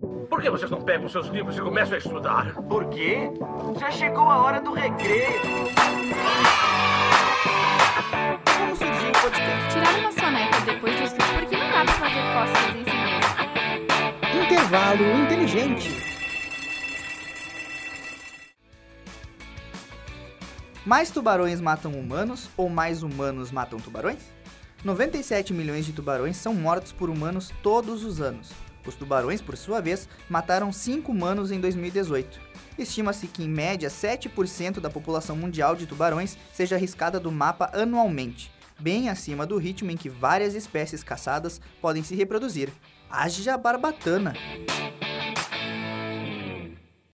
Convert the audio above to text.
Por que vocês não pegam seus livros e começam a estudar? Por quê? Já chegou a hora do recreio. Como surgiu o podcast? Tirar uma soneca depois do estudo, porque não dá pra fazer cócegas em si mesmo. Intervalo inteligente. Mais tubarões matam humanos ou mais humanos matam tubarões? 97 milhões de tubarões são mortos por humanos todos os anos. Os tubarões, por sua vez, mataram 5 humanos em 2018. Estima-se que, em média, 7% da população mundial de tubarões seja arriscada do mapa anualmente, bem acima do ritmo em que várias espécies caçadas podem se reproduzir. Haja barbatana!